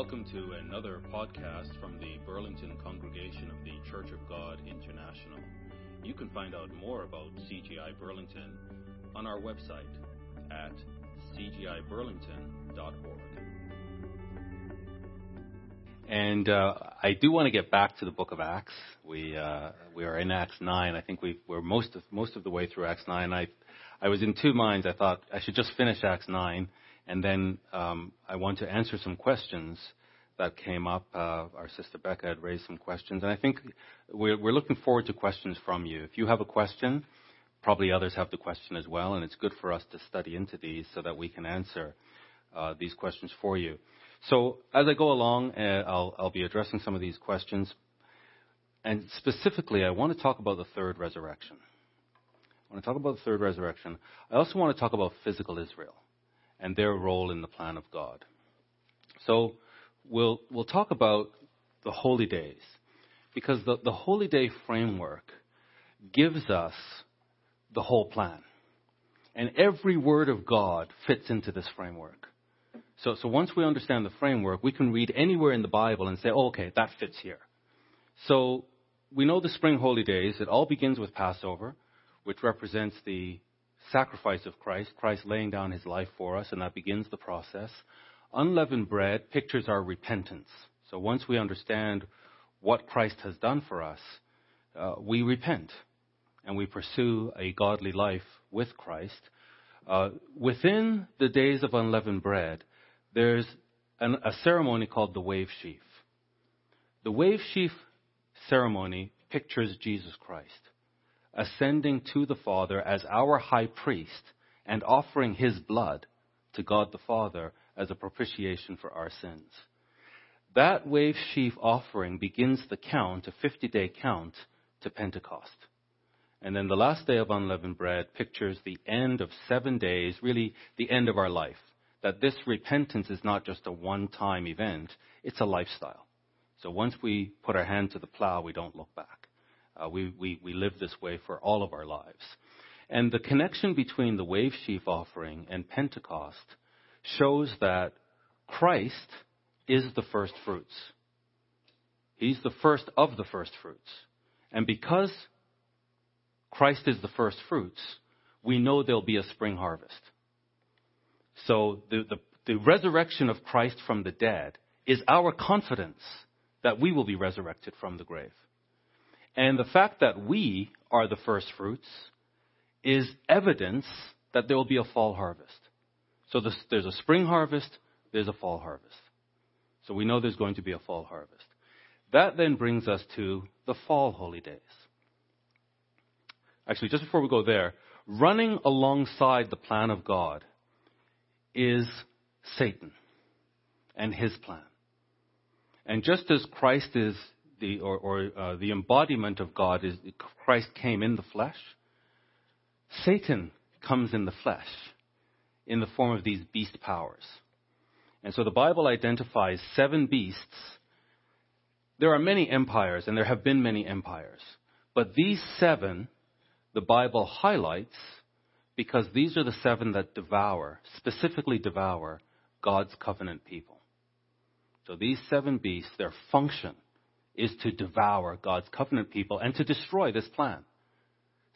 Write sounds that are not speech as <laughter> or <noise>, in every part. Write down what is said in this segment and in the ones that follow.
Welcome to another podcast from the Burlington Congregation of the Church of God International. You can find out more about CGI Burlington on our website at cgiburlington.org. And uh, I do want to get back to the book of Acts. We uh, we are in Acts nine. I think we we're most of most of the way through Acts nine. I I was in two minds. I thought I should just finish Acts nine and then um, I want to answer some questions that came up. Uh, our sister Becca had raised some questions, and I think we're, we're, looking forward to questions from you. If you have a question, probably others have the question as well, and it's good for us to study into these so that we can answer uh, these questions for you. So as I go along, uh, I'll, I'll be addressing some of these questions. And specifically, I want to talk about the third resurrection. I want to talk about the third resurrection. I also want to talk about physical Israel and their role in the plan of God. So we'll, we'll talk about the holy days because the, the holy day framework gives us the whole plan. And every word of God fits into this framework. So, so once we understand the framework, we can read anywhere in the Bible and say, oh, okay, that fits here. So we know the spring holy days. It all begins with Passover, which represents the sacrifice of Christ, Christ laying down his life for us, and that begins the process. Unleavened bread pictures our repentance. So once we understand what Christ has done for us, uh, we repent and we pursue a godly life with Christ. Uh, within the days of unleavened bread, there's an, a ceremony called the wave sheaf. The wave sheaf ceremony pictures Jesus Christ ascending to the Father as our high priest and offering his blood to God the Father as a propitiation for our sins. That wave sheaf offering begins the count, a 50 day count, to Pentecost. And then the last day of unleavened bread pictures the end of seven days, really the end of our life. That this repentance is not just a one time event, it's a lifestyle. So once we put our hand to the plow, we don't look back. Uh, we, we, we live this way for all of our lives. And the connection between the wave sheaf offering and Pentecost shows that Christ is the first fruits. He's the first of the first fruits. And because Christ is the first fruits, we know there'll be a spring harvest. So the, the, the resurrection of Christ from the dead is our confidence that we will be resurrected from the grave. And the fact that we are the first fruits is evidence that there will be a fall harvest. So there's a spring harvest, there's a fall harvest. So we know there's going to be a fall harvest. That then brings us to the fall holy days. Actually, just before we go there, running alongside the plan of God is Satan and his plan. And just as Christ is the or, or uh, the embodiment of God is Christ came in the flesh. Satan comes in the flesh in the form of these beast powers. And so the Bible identifies seven beasts. There are many empires, and there have been many empires. But these seven, the Bible highlights because these are the seven that devour, specifically devour, God's covenant people. So these seven beasts, their function is to devour God's covenant people and to destroy this plan.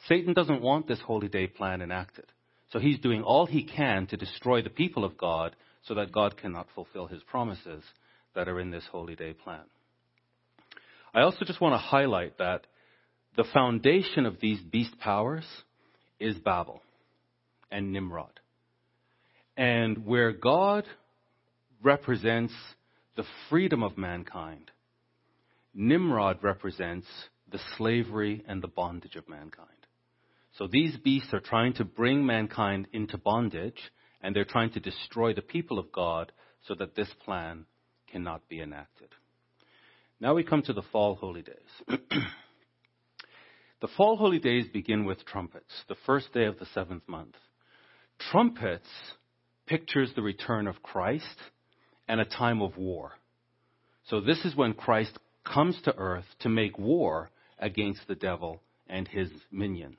Satan doesn't want this holy day plan enacted. So he's doing all he can to destroy the people of God so that God cannot fulfill his promises that are in this holy day plan. I also just want to highlight that the foundation of these beast powers is Babel and Nimrod. And where God represents the freedom of mankind, Nimrod represents the slavery and the bondage of mankind. So these beasts are trying to bring mankind into bondage, and they're trying to destroy the people of God so that this plan cannot be enacted. Now we come to the fall holy days. <clears throat> the fall holy days begin with trumpets, the first day of the seventh month. Trumpets pictures the return of Christ and a time of war. So this is when Christ comes to earth to make war against the devil and his minions,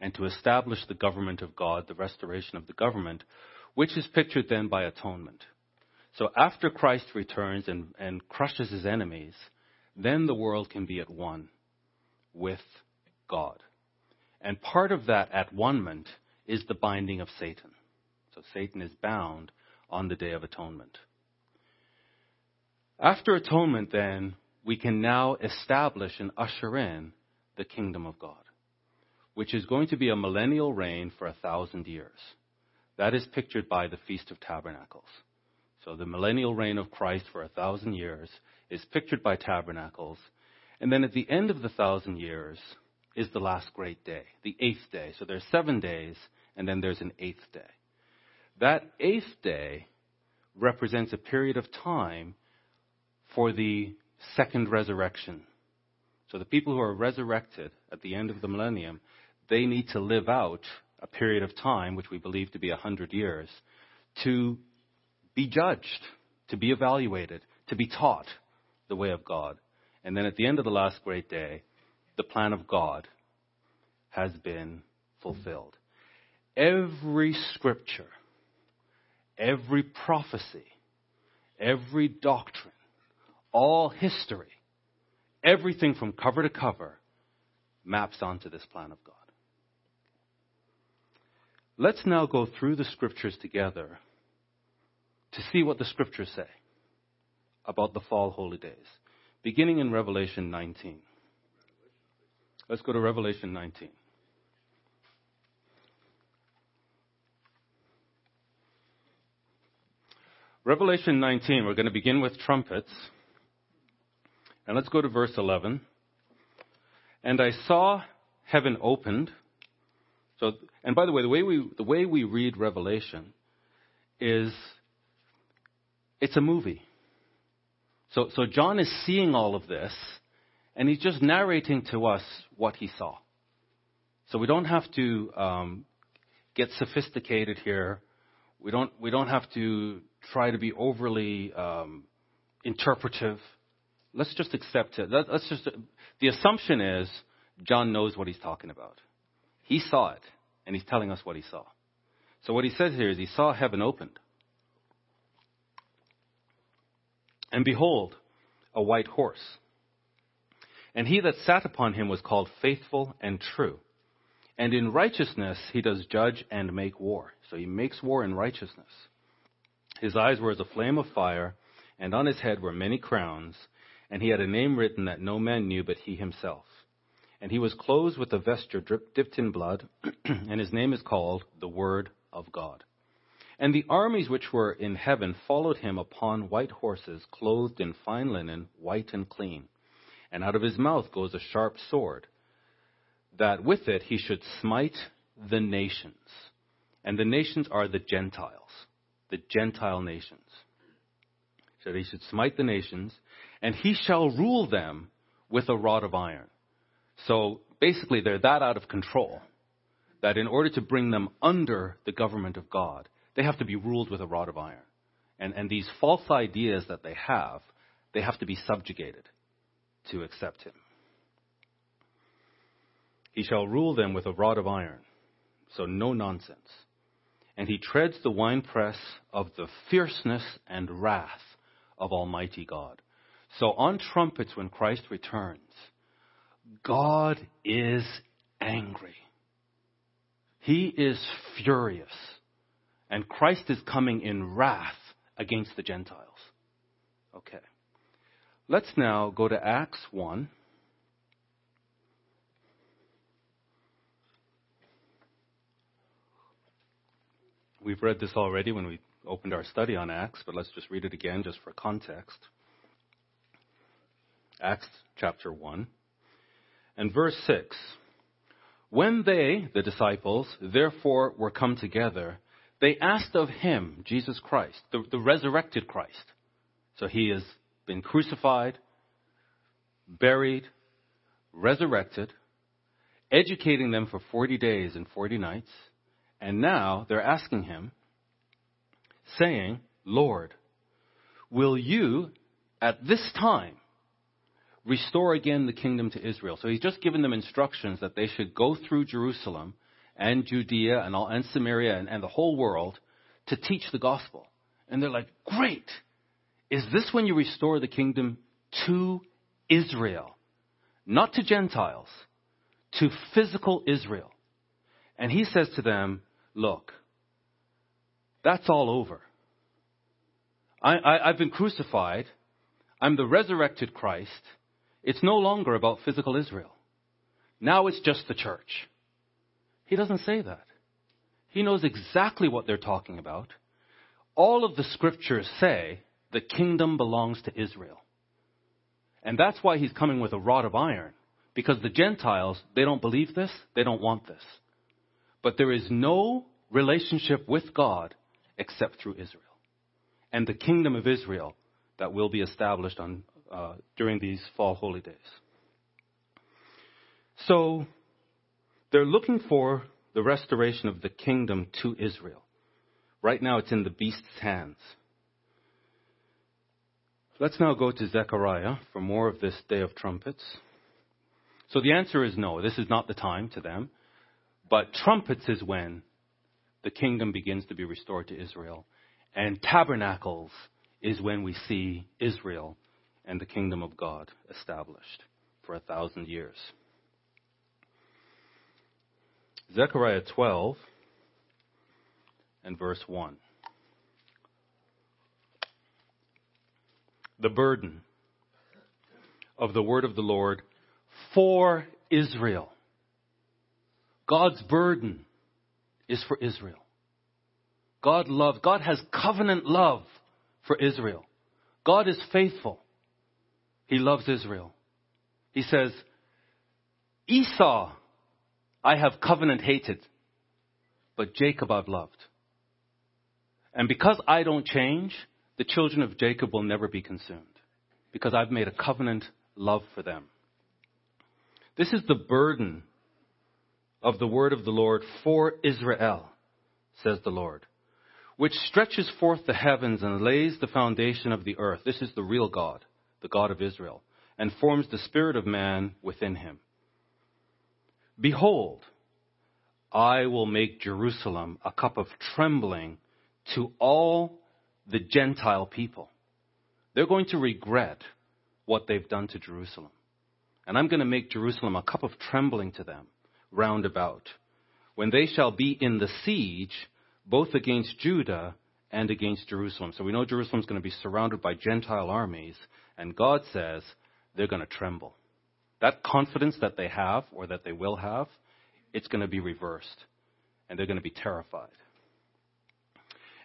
and to establish the government of God, the restoration of the government, which is pictured then by atonement. So after Christ returns and, and crushes his enemies, then the world can be at one with God. And part of that at one is the binding of Satan. So Satan is bound on the Day of Atonement. After atonement, then, we can now establish and usher in the kingdom of God, which is going to be a millennial reign for a thousand years. That is pictured by the Feast of Tabernacles. So the millennial reign of Christ for a thousand years is pictured by tabernacles. And then at the end of the thousand years is the last great day, the eighth day. So there's seven days, and then there's an eighth day. That eighth day represents a period of time for the second resurrection. So the people who are resurrected at the end of the millennium, they need to live out a period of time, which we believe to be a hundred years, to be judged, to be evaluated, to be taught the way of God. And then at the end of the last great day, the plan of God has been fulfilled. Every scripture, every prophecy, every doctrine, all history, everything from cover to cover maps onto this plan of God. Let's now go through the scriptures together to see what the scriptures say about the fall holy days, beginning in Revelation 19. Let's go to Revelation 19. Revelation 19, we're going to begin with trumpets. And let's go to verse 11. And I saw heaven opened. So, and by the way, the way we, the way we read Revelation is it's a movie. So, so John is seeing all of this, and he's just narrating to us what he saw. So we don't have to um, get sophisticated here. We don't, we don't have to try to be overly um, interpretive let's just accept it. Let's just, the assumption is John knows what he's talking about. He saw it, and he's telling us what he saw. So what he says here is he saw heaven opened. And behold, a white horse. And he that sat upon him was called faithful and true. And in righteousness he does judge and make war. So he makes war in righteousness. His eyes were as a flame of fire, and on his head were many crowns and he had a name written that no man knew but he himself. And he was clothed with a vesture dipped in blood, <clears throat> and his name is called the Word of God. And the armies which were in heaven followed him upon white horses, clothed in fine linen, white and clean. And out of his mouth goes a sharp sword, that with it he should smite the nations. And the nations are the Gentiles, the Gentile nations. So he should smite the nations, and he shall rule them with a rod of iron. So basically, they're that out of control that in order to bring them under the government of God, they have to be ruled with a rod of iron. And, and these false ideas that they have, they have to be subjugated to accept him. He shall rule them with a rod of iron. So no nonsense. And he treads the winepress of the fierceness and wrath of Almighty God. So on trumpets, when Christ returns, God is angry. He is furious. And Christ is coming in wrath against the Gentiles. Okay. Let's now go to Acts 1. We've read this already when we opened our study on Acts, but let's just read it again just for context. Acts chapter 1 and verse 6. When they, the disciples, therefore were come together, they asked of him, Jesus Christ, the, the resurrected Christ. So he has been crucified, buried, resurrected, educating them for 40 days and 40 nights, and now they're asking him, saying, Lord, will you at this time restore again the kingdom to Israel. So he's just given them instructions that they should go through Jerusalem and Judea and, all, and Samaria and, and the whole world to teach the gospel. And they're like, great. Is this when you restore the kingdom to Israel? Not to Gentiles, to physical Israel. And he says to them, Look, that's all over. I, have been crucified. I'm the resurrected Christ. It's no longer about physical Israel. Now it's just the church. He doesn't say that. He knows exactly what they're talking about. All of the scriptures say the kingdom belongs to Israel. And that's why he's coming with a rod of iron. Because the Gentiles, they don't believe this, they don't want this. But there is no relationship with God except through Israel. And the kingdom of Israel that will be established on, uh, during these fall holy days. So, they're looking for the restoration of the kingdom to Israel. Right now, it's in the beast's hands. Let's now go to Zechariah for more of this Day of Trumpets. So the answer is no, this is not the time to them. But trumpets is when the kingdom begins to be restored to Israel. And tabernacles is when we see Israel and the kingdom of God established for a thousand years. Zechariah 12 and verse 1. the burden of the word of the Lord for Israel. God's burden is for Israel. God loves, God has covenant love for Israel. God is faithful. He loves Israel. He says, Esau I have covenant hated, but Jacob I've loved. And because I don't change, the children of Jacob will never be consumed because I've made a covenant love for them. This is the burden of the word of the Lord for Israel, says the Lord, which stretches forth the heavens and lays the foundation of the earth. This is the real God, the God of Israel, and forms the spirit of man within him. Behold, I will make Jerusalem a cup of trembling to all the Gentile people. They're going to regret what they've done to Jerusalem. And I'm going to make Jerusalem a cup of trembling to them round about, when they shall be in the siege, both against Judah and against Jerusalem. So we know Jerusalem's going to be surrounded by Gentile armies, and God says they're going to tremble. That confidence that they have, or that they will have, it's going to be reversed, and they're going to be terrified.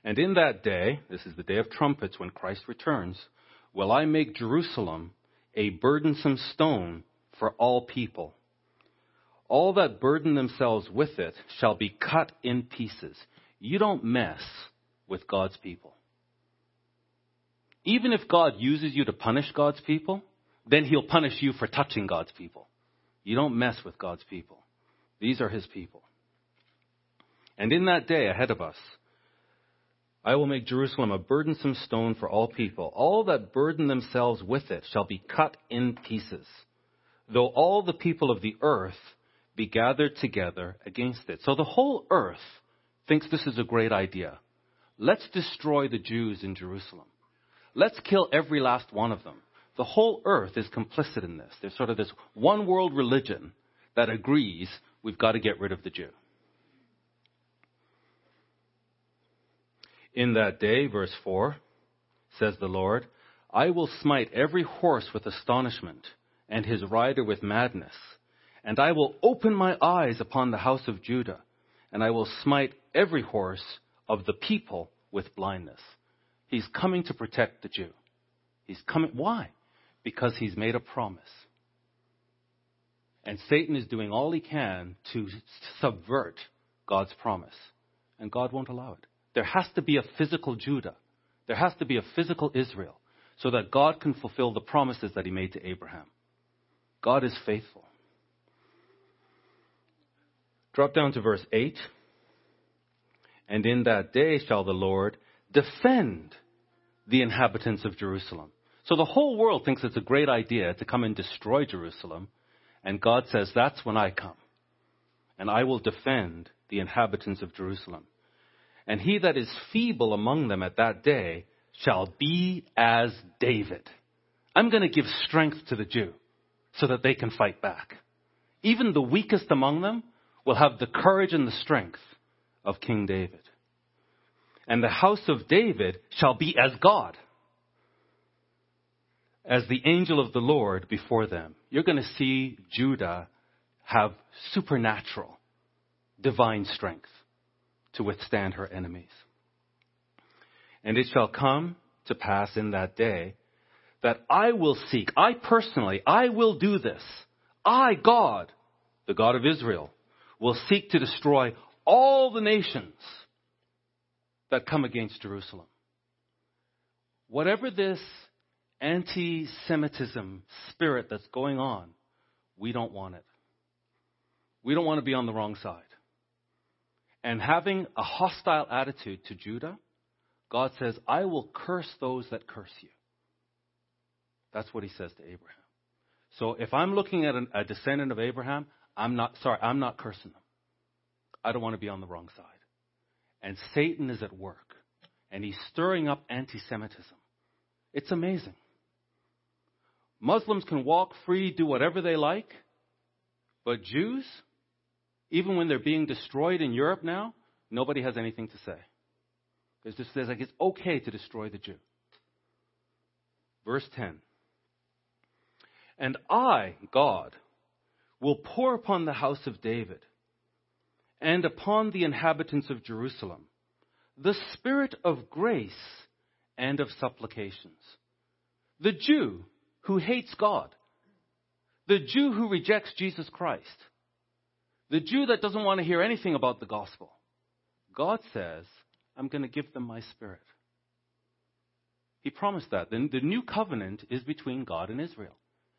And in that day, this is the day of trumpets when Christ returns, will I make Jerusalem a burdensome stone for all people. All that burden themselves with it shall be cut in pieces. You don't mess with God's people. Even if God uses you to punish God's people, then he'll punish you for touching God's people. You don't mess with God's people. These are his people. And in that day ahead of us, I will make Jerusalem a burdensome stone for all people. All that burden themselves with it shall be cut in pieces, though all the people of the earth be gathered together against it. So the whole earth thinks this is a great idea. Let's destroy the Jews in Jerusalem. Let's kill every last one of them. The whole earth is complicit in this. There's sort of this one world religion that agrees we've got to get rid of the Jew. In that day, verse 4, says the Lord, I will smite every horse with astonishment, and his rider with madness. And I will open my eyes upon the house of Judah, and I will smite every horse of the people with blindness. He's coming to protect the Jew. He's coming. Why? Because he's made a promise. And Satan is doing all he can to subvert God's promise. And God won't allow it. There has to be a physical Judah. There has to be a physical Israel so that God can fulfill the promises that he made to Abraham. God is faithful. Drop down to verse 8. And in that day shall the Lord defend the inhabitants of Jerusalem. So the whole world thinks it's a great idea to come and destroy Jerusalem. And God says, That's when I come. And I will defend the inhabitants of Jerusalem. And he that is feeble among them at that day shall be as David. I'm going to give strength to the Jew so that they can fight back. Even the weakest among them will have the courage and the strength of King David. And the house of David shall be as God, as the angel of the Lord before them. You're going to see Judah have supernatural, divine strength to withstand her enemies. And it shall come to pass in that day that I will seek, I personally, I will do this. I, God, the God of Israel, will seek to destroy all the nations that come against Jerusalem. Whatever this anti Semitism spirit that's going on, we don't want it. We don't want to be on the wrong side. And having a hostile attitude to Judah, God says, I will curse those that curse you. That's what he says to Abraham. So if I'm looking at a descendant of Abraham, I'm not, sorry, I'm not cursing them. I don't want to be on the wrong side. And Satan is at work. And he's stirring up anti Semitism. It's amazing. Muslims can walk free, do whatever they like. But Jews, even when they're being destroyed in Europe now, nobody has anything to say. It's just says like it's okay to destroy the Jew. Verse 10. And I, God, will pour upon the house of David and upon the inhabitants of Jerusalem the spirit of grace and of supplications. The Jew who hates God, the Jew who rejects Jesus Christ, the Jew that doesn't want to hear anything about the gospel, God says, I'm going to give them my spirit. He promised that. The, the new covenant is between God and Israel.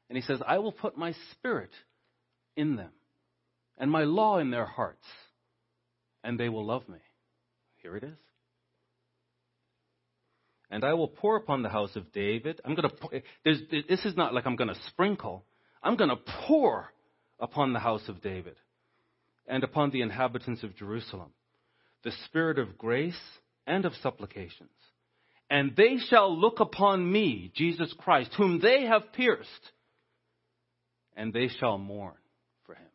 And he says, I will put my spirit in them and my law in their hearts, and they will love me. Here it is. And I will pour upon the house of David. I'm going to. This is not like I'm going to sprinkle. I'm going to pour upon the house of David and upon the inhabitants of Jerusalem the spirit of grace and of supplications. And they shall look upon me, Jesus Christ, whom they have pierced, and they shall mourn for him.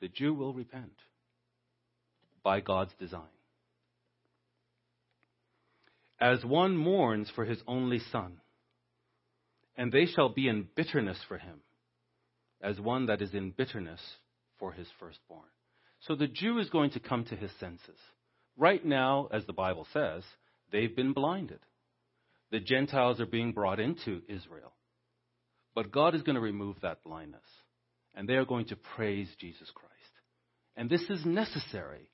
The Jew will repent by God's design. As one mourns for his only son, and they shall be in bitterness for him, as one that is in bitterness for his firstborn. So the Jew is going to come to his senses. Right now, as the Bible says, they've been blinded. The Gentiles are being brought into Israel. But God is going to remove that blindness. And they are going to praise Jesus Christ. And this is necessary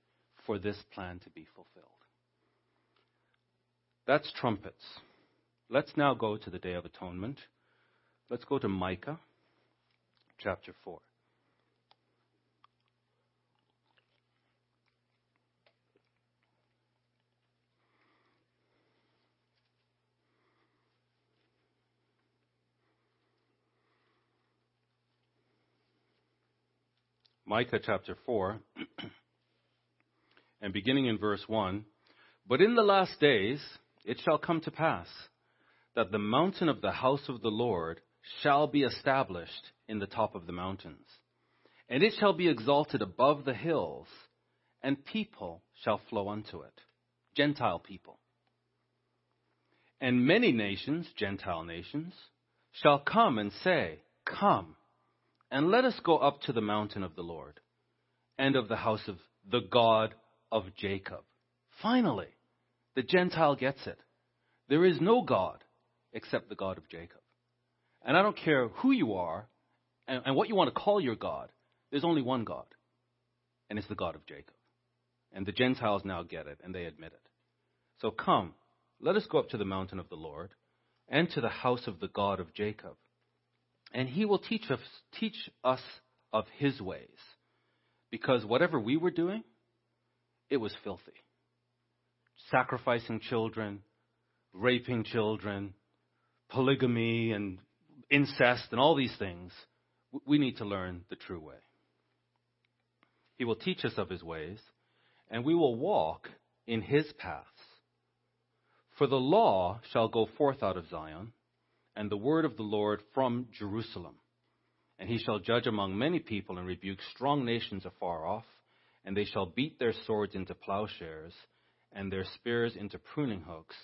for this plan to be fulfilled. That's trumpets. Let's now go to the Day of Atonement. Let's go to Micah chapter 4. Micah chapter 4, <clears throat> and beginning in verse 1 But in the last days it shall come to pass that the mountain of the house of the Lord shall be established in the top of the mountains, and it shall be exalted above the hills, and people shall flow unto it, Gentile people. And many nations, Gentile nations, shall come and say, Come and let us go up to the mountain of the Lord and of the house of the God of Jacob. Finally, the Gentile gets it. There is no God except the God of Jacob. And I don't care who you are and, and what you want to call your God, there's only one God, and it's the God of Jacob. And the Gentiles now get it, and they admit it. So come, let us go up to the mountain of the Lord and to the house of the God of Jacob and he will teach us, teach us of his ways. Because whatever we were doing, it was filthy. Sacrificing children, raping children, polygamy and incest and all these things, we need to learn the true way. He will teach us of his ways, and we will walk in his paths. For the law shall go forth out of Zion, and the word of the Lord from Jerusalem. And he shall judge among many people and rebuke strong nations afar off, and they shall beat their swords into plowshares, and their spears into pruning hooks.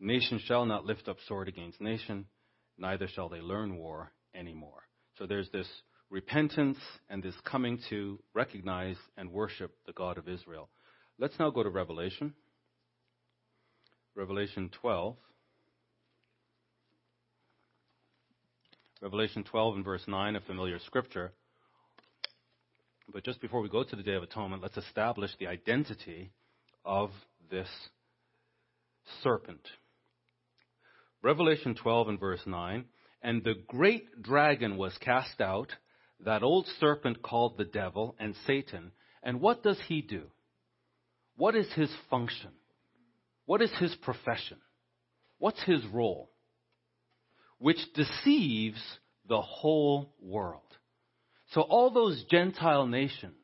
Nation shall not lift up sword against nation, neither shall they learn war anymore. So there's this repentance and this coming to recognize and worship the God of Israel. Let's now go to Revelation. Revelation 12. Revelation 12 and verse 9, a familiar scripture. But just before we go to the Day of Atonement, let's establish the identity of this serpent. Revelation 12 and verse 9, and the great dragon was cast out, that old serpent called the devil and Satan. And what does he do? What is his function? What is his profession? What's his role? Which deceives the whole world. So all those Gentile nations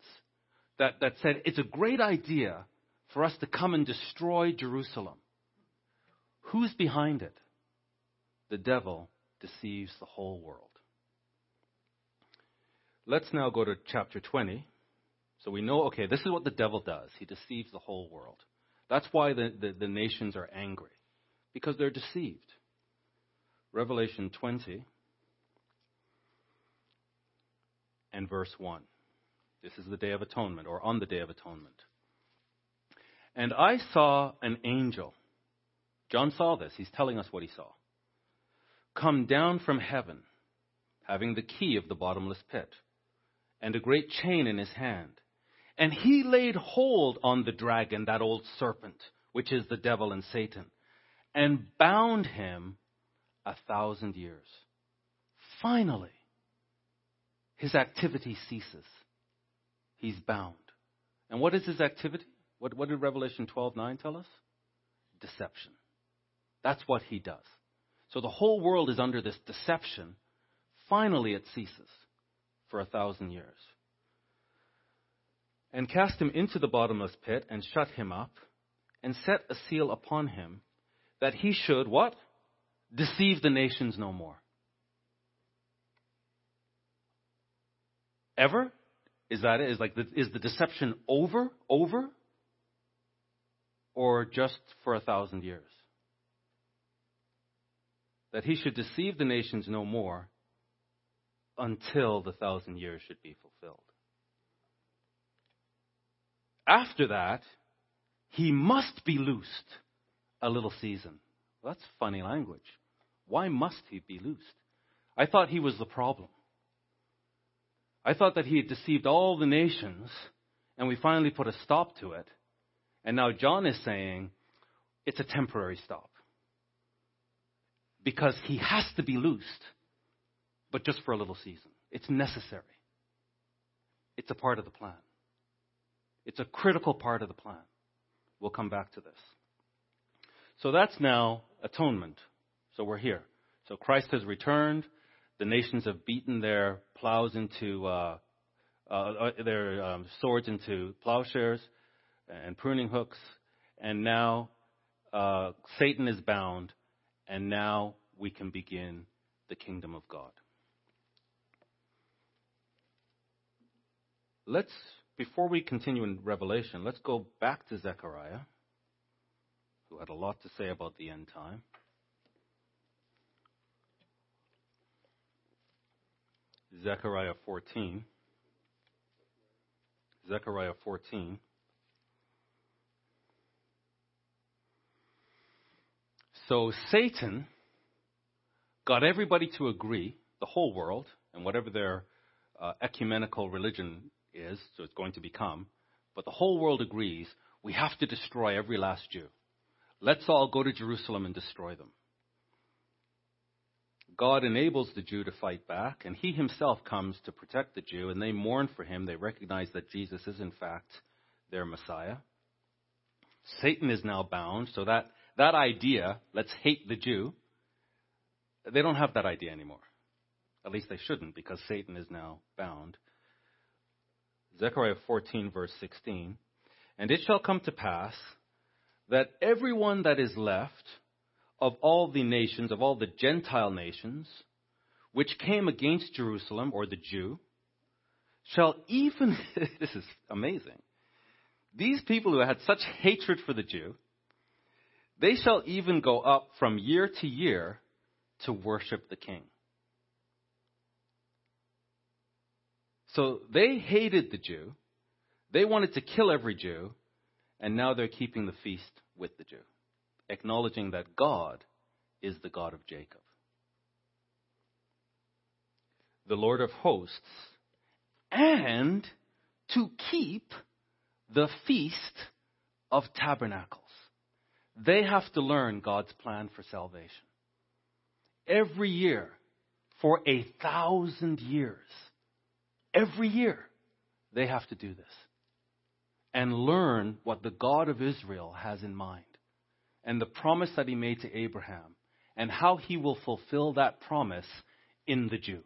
that, that said it's a great idea for us to come and destroy Jerusalem. Who's behind it? The devil deceives the whole world. Let's now go to chapter 20. So we know, okay, this is what the devil does. He deceives the whole world. That's why the, the, the nations are angry, because they're deceived. Revelation 20 and verse 1. This is the Day of Atonement, or on the Day of Atonement. And I saw an angel. John saw this. He's telling us what he saw. Come down from heaven, having the key of the bottomless pit, and a great chain in his hand. And he laid hold on the dragon, that old serpent, which is the devil and Satan, and bound him a thousand years. Finally, his activity ceases. He's bound. And what is his activity? What, what did Revelation 12:9 tell us? Deception. That's what he does. So the whole world is under this deception. Finally, it ceases for a thousand years and cast him into the bottomless pit, and shut him up, and set a seal upon him, that he should what? Deceive the nations no more. Ever? Is that it? Is like the, is the deception over? Over? Or just for a thousand years? That he should deceive the nations no more until the thousand years should be fulfilled. After that, he must be loosed a little season. Well, that's funny language. Why must he be loosed? I thought he was the problem. I thought that he had deceived all the nations, and we finally put a stop to it. And now John is saying it's a temporary stop. Because he has to be loosed, but just for a little season. It's necessary, it's a part of the plan. It's a critical part of the plan. We'll come back to this. So that's now atonement. So we're here. So Christ has returned. The nations have beaten their plows into uh, uh, uh, their um, swords into plowshares and pruning hooks, and now uh, Satan is bound, and now we can begin the kingdom of God. Let's before we continue in Revelation, let's go back to Zechariah, who had a lot to say about the end time. Zechariah 14. Zechariah 14. So Satan got everybody to agree, the whole world, and whatever their uh, ecumenical religion is, so it's going to become, but the whole world agrees we have to destroy every last Jew. Let's all go to Jerusalem and destroy them. God enables the Jew to fight back, and he himself comes to protect the Jew, and they mourn for him. They recognize that Jesus is, in fact, their Messiah. Satan is now bound, so that, that idea, let's hate the Jew, they don't have that idea anymore. At least they shouldn't, because Satan is now bound. Zechariah 14, verse 16. And it shall come to pass that everyone that is left of all the nations, of all the Gentile nations, which came against Jerusalem, or the Jew, shall even, <laughs> this is amazing, these people who had such hatred for the Jew, they shall even go up from year to year to worship the king. So they hated the Jew. They wanted to kill every Jew. And now they're keeping the feast with the Jew, acknowledging that God is the God of Jacob. The Lord of hosts, and to keep the feast of tabernacles. They have to learn God's plan for salvation. Every year, for a thousand years, every year, they have to do this and learn what the God of Israel has in mind and the promise that he made to Abraham and how he will fulfill that promise in the Jew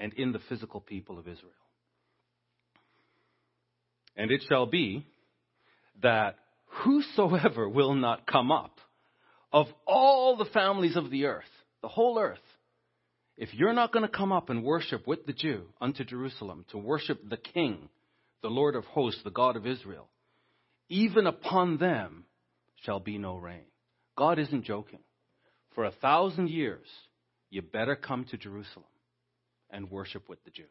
and in the physical people of Israel. And it shall be that whosoever will not come up of all the families of the earth, the whole earth, if you're not going to come up and worship with the Jew unto Jerusalem, to worship the King, the Lord of hosts, the God of Israel, even upon them shall be no rain. God isn't joking. For a thousand years, you better come to Jerusalem and worship with the Jew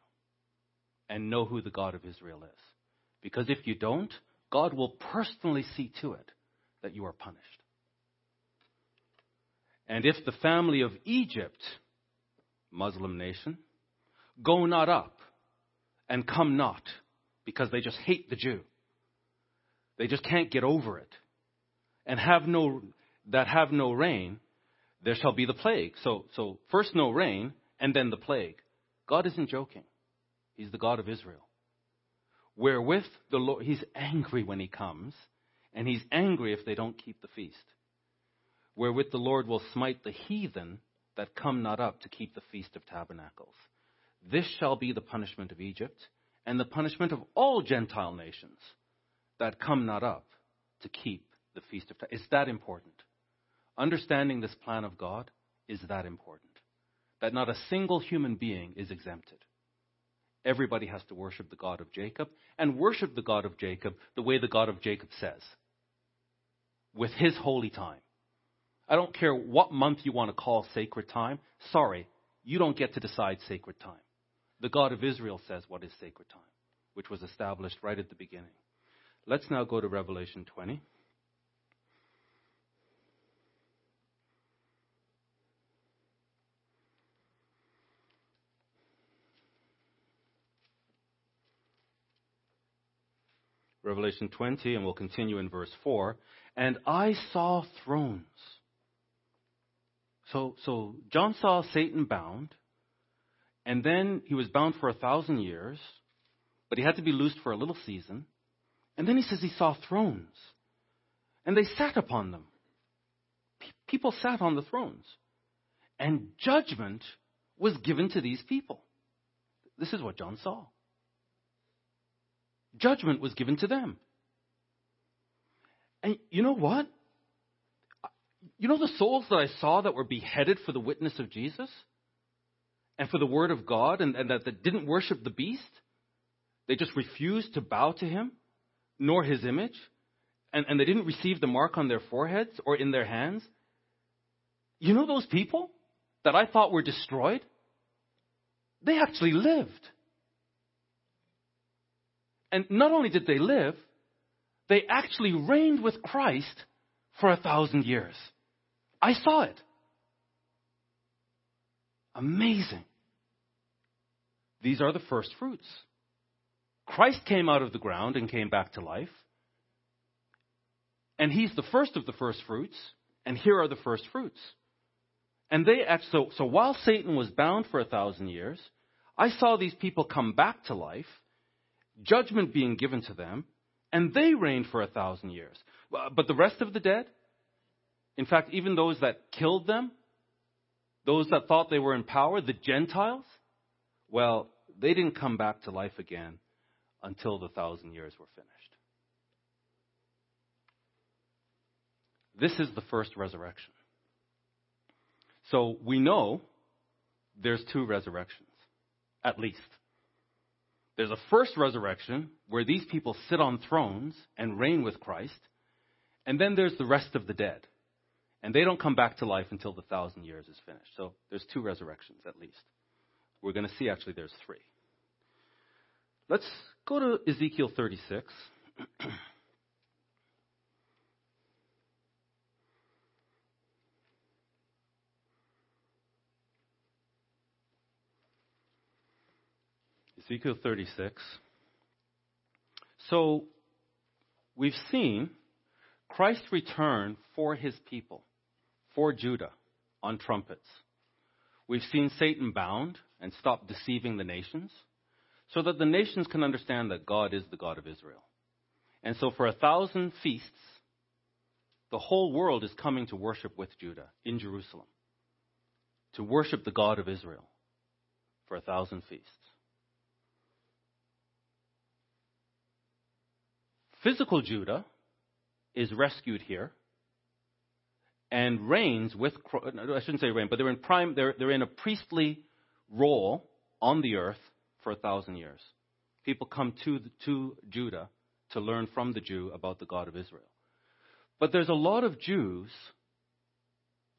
and know who the God of Israel is. Because if you don't, God will personally see to it that you are punished. And if the family of Egypt, Muslim nation, go not up and come not, because they just hate the Jew, they just can't get over it, and have no, that have no rain, there shall be the plague. So, so first no rain, and then the plague. God isn't joking. He's the God of Israel wherewith the Lord, he's angry when he comes, and he's angry if they don't keep the feast. Wherewith the Lord will smite the heathen that come not up to keep the feast of tabernacles. This shall be the punishment of Egypt, and the punishment of all Gentile nations that come not up to keep the feast of tabernacles. Is that important? Understanding this plan of God is that important. That not a single human being is exempted. Everybody has to worship the God of Jacob and worship the God of Jacob the way the God of Jacob says, with his holy time. I don't care what month you want to call sacred time. Sorry, you don't get to decide sacred time. The God of Israel says what is sacred time, which was established right at the beginning. Let's now go to Revelation 20. Revelation 20, and we'll continue in verse 4. And I saw thrones. So, so John saw Satan bound, and then he was bound for a thousand years, but he had to be loosed for a little season. And then he says he saw thrones, and they sat upon them. People sat on the thrones, and judgment was given to these people. This is what John saw judgment was given to them. And you know what? You know the souls that I saw that were beheaded for the witness of Jesus and for the word of God and, and that, that didn't worship the beast? They just refused to bow to him nor his image. And, and they didn't receive the mark on their foreheads or in their hands. You know those people that I thought were destroyed? They actually lived. And not only did they live, they actually reigned with Christ for a thousand years. I saw it. Amazing. These are the first fruits. Christ came out of the ground and came back to life. And he's the first of the first fruits, and here are the first fruits. And they so, so while Satan was bound for a thousand years, I saw these people come back to life judgment being given to them, and they reigned for a thousand years. Uh, but the rest of the dead, in fact, even those that killed them, those that thought they were in power, the Gentiles, well, they didn't come back to life again until the thousand years were finished. This is the first resurrection. So we know there's two resurrections, at least. There's a first resurrection where these people sit on thrones and reign with Christ, and then there's the rest of the dead. And they don't come back to life until the thousand years is finished. So there's two resurrections at least. We're going to see actually there's three. Let's go to Ezekiel 36. <clears throat> Ezekiel 36. So we've seen Christ return for his people, for Judah, on trumpets. We've seen Satan bound and stop deceiving the nations so that the nations can understand that God is the God of Israel. And so for a thousand feasts, the whole world is coming to worship with Judah in Jerusalem, to worship the God of Israel for a thousand feasts. Physical Judah is rescued here and reigns with, I shouldn't say reign, but they're in prime, they're, they're in a priestly role on the earth for a thousand years. People come to, to Judah to learn from the Jew about the God of Israel. But there's a lot of Jews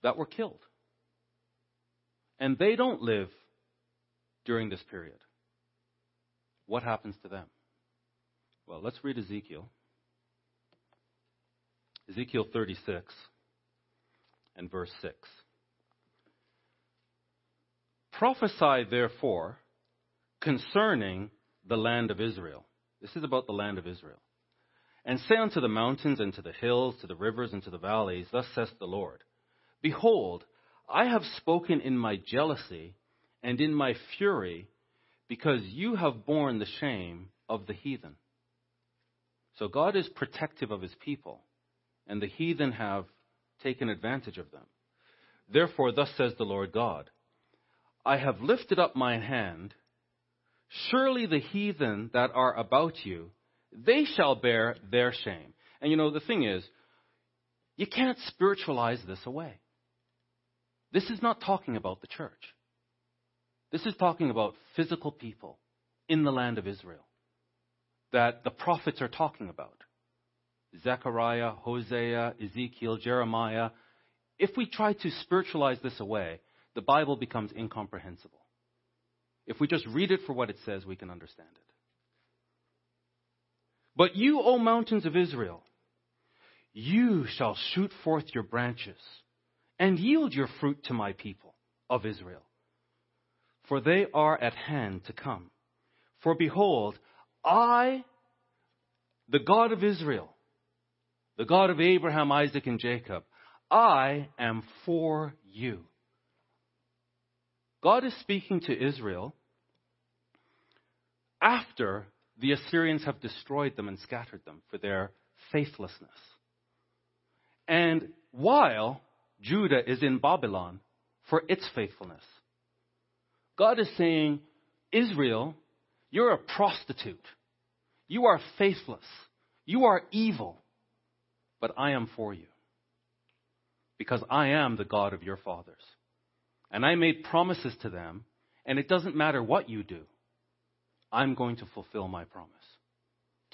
that were killed. And they don't live during this period. What happens to them? Well, let's read Ezekiel. Ezekiel 36 and verse 6. Prophesy, therefore, concerning the land of Israel. This is about the land of Israel. And say unto the mountains and to the hills, to the rivers and to the valleys, Thus saith the Lord Behold, I have spoken in my jealousy and in my fury, because you have borne the shame of the heathen. So God is protective of his people, and the heathen have taken advantage of them. Therefore, thus says the Lord God I have lifted up my hand. Surely the heathen that are about you, they shall bear their shame. And you know, the thing is, you can't spiritualize this away. This is not talking about the church. This is talking about physical people in the land of Israel that the prophets are talking about. Zechariah, Hosea, Ezekiel, Jeremiah. If we try to spiritualize this away, the Bible becomes incomprehensible. If we just read it for what it says, we can understand it. But you, O mountains of Israel, you shall shoot forth your branches and yield your fruit to my people of Israel. For they are at hand to come. For behold, I, the God of Israel, the God of Abraham, Isaac, and Jacob, I am for you. God is speaking to Israel after the Assyrians have destroyed them and scattered them for their faithlessness. And while Judah is in Babylon for its faithfulness, God is saying, Israel, you're a prostitute. You are faithless. You are evil. But I am for you. Because I am the God of your fathers. And I made promises to them, and it doesn't matter what you do. I'm going to fulfill my promise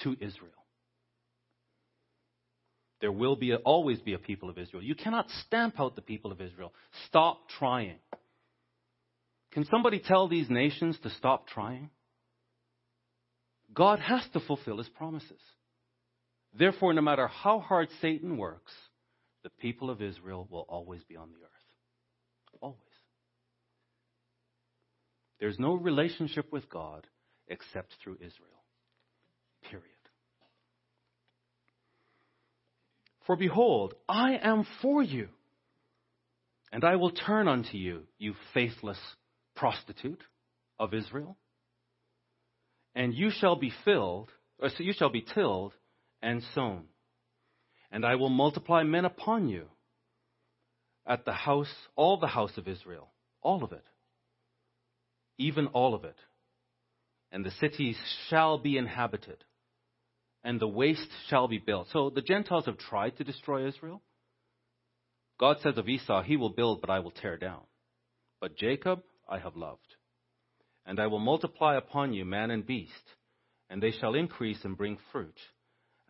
to Israel. There will be a, always be a people of Israel. You cannot stamp out the people of Israel. Stop trying. Can somebody tell these nations to stop trying? God has to fulfill his promises. Therefore, no matter how hard Satan works, the people of Israel will always be on the earth. Always. There's no relationship with God except through Israel. Period. For behold, I am for you, and I will turn unto you, you faithless prostitute of Israel and you shall be filled, or so you shall be tilled and sown. And I will multiply men upon you at the house, all the house of Israel, all of it, even all of it. And the cities shall be inhabited, and the waste shall be built. So the Gentiles have tried to destroy Israel. God says of Esau, he will build, but I will tear down. but Jacob I have loved. And I will multiply upon you man and beast, and they shall increase and bring fruit.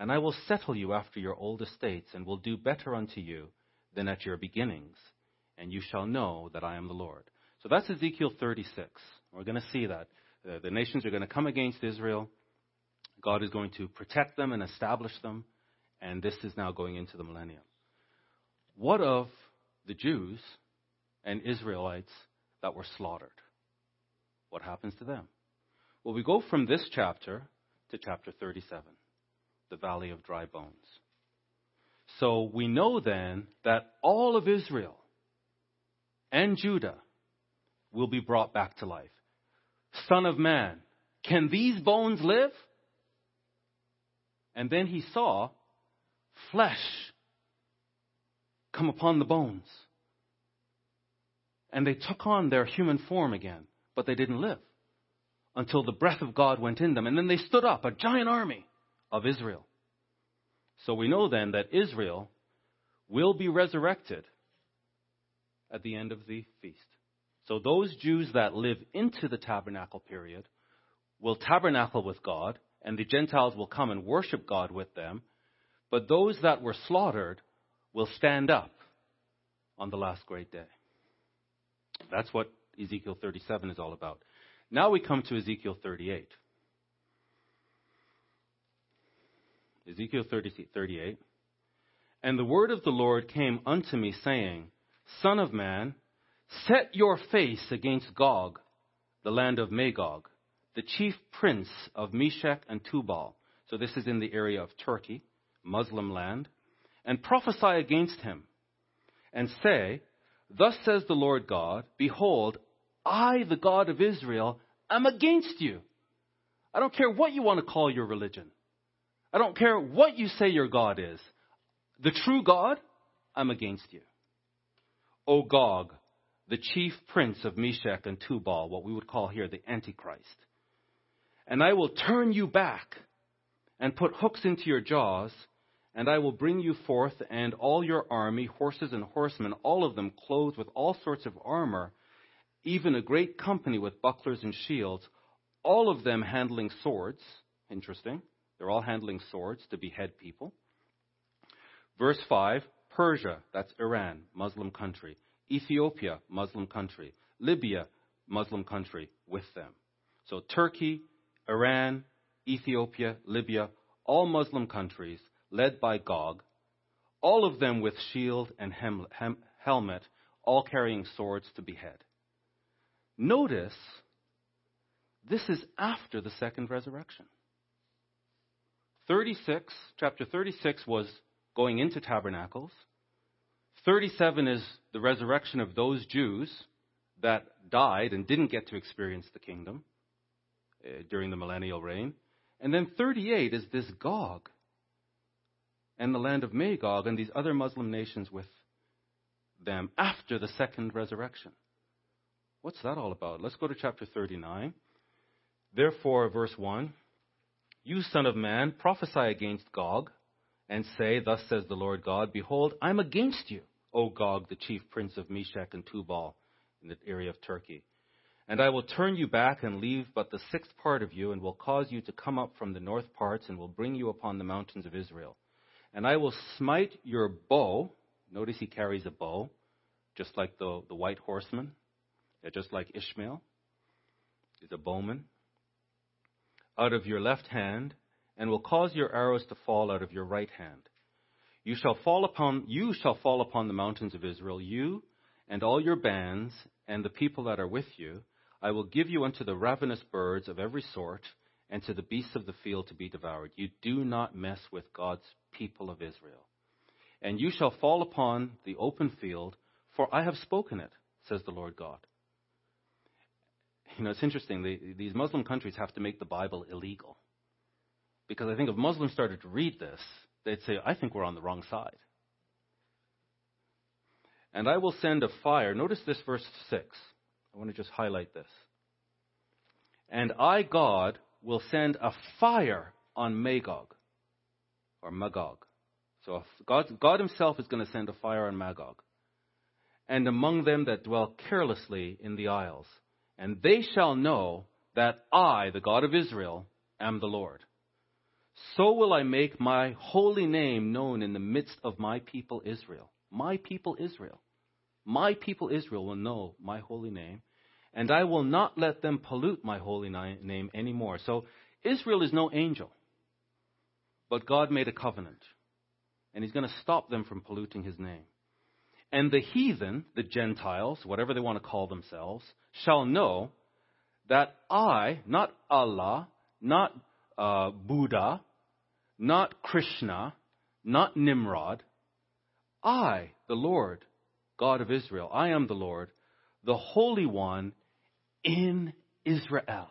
And I will settle you after your old estates, and will do better unto you than at your beginnings, and you shall know that I am the Lord. So that's Ezekiel 36. We're going to see that. The, the nations are going to come against Israel. God is going to protect them and establish them, and this is now going into the millennium. What of the Jews and Israelites that were slaughtered? What happens to them? Well, we go from this chapter to chapter 37, the valley of dry bones. So we know then that all of Israel and Judah will be brought back to life. Son of man, can these bones live? And then he saw flesh come upon the bones. And they took on their human form again, but they didn't live until the breath of God went in them. And then they stood up, a giant army of Israel. So we know then that Israel will be resurrected at the end of the feast. So those Jews that live into the tabernacle period will tabernacle with God, and the Gentiles will come and worship God with them. But those that were slaughtered will stand up on the last great day. That's what Ezekiel 37 is all about. Now we come to Ezekiel 38. Ezekiel 30, 38. And the word of the Lord came unto me, saying, Son of man, set your face against Gog, the land of Magog, the chief prince of Meshech and Tubal. So this is in the area of Turkey, Muslim land and prophesy against him, and say, Thus says the Lord God, Behold, I, the God of Israel, am against you. I don't care what you want to call your religion. I don't care what you say your God is. The true God, I'm against you. O Gog, the chief prince of Meshech and Tubal, what we would call here the Antichrist. And I will turn you back and put hooks into your jaws and I will bring you forth, and all your army, horses and horsemen, all of them clothed with all sorts of armor, even a great company with bucklers and shields, all of them handling swords. Interesting. They're all handling swords to behead people. Verse 5 Persia, that's Iran, Muslim country. Ethiopia, Muslim country. Libya, Muslim country, with them. So Turkey, Iran, Ethiopia, Libya, all Muslim countries led by Gog, all of them with shield and hem- hem- helmet, all carrying swords to behead. Notice, this is after the second resurrection. 36, chapter 36 was going into tabernacles. 37 is the resurrection of those Jews that died and didn't get to experience the kingdom uh, during the millennial reign. And then 38 is this Gog and the land of Magog and these other Muslim nations with them after the second resurrection. What's that all about? Let's go to chapter 39. Therefore, verse 1 You, son of man, prophesy against Gog, and say, Thus says the Lord God, Behold, I'm against you, O Gog, the chief prince of Meshech and Tubal, in the area of Turkey. And I will turn you back and leave but the sixth part of you, and will cause you to come up from the north parts, and will bring you upon the mountains of Israel. And I will smite your bow. Notice he carries a bow, just like the, the white horseman, just like Ishmael is a bowman, out of your left hand, and will cause your arrows to fall out of your right hand. You shall fall upon you shall fall upon the mountains of Israel, you and all your bands and the people that are with you. I will give you unto the ravenous birds of every sort, and to the beasts of the field to be devoured. You do not mess with God's people of Israel. And you shall fall upon the open field, for I have spoken it, says the Lord God. You know, it's interesting. these Muslim countries have to make the Bible illegal. Because I think if Muslims started to read this, they'd say, I think we're on the wrong side. And I will send a fire. Notice this verse 6. I want to just highlight this. And I, God, will send a fire on Magog or Magog. So God, God Himself is going to send a fire on Magog. and among them that dwell carelessly in the isles. And they shall know that I, the God of Israel, am the Lord. So will I make my holy name known in the midst of my people Israel. My people Israel. My people Israel will know my holy name, and I will not let them pollute my holy name anymore. So Israel is no angel, but God made a covenant, and He's going to stop them from polluting His name. And the heathen, the Gentiles, whatever they want to call themselves, shall know that I, not Allah, not uh, Buddha, not Krishna, not Nimrod, I, the Lord, God of Israel, I am the Lord, the Holy One in Israel.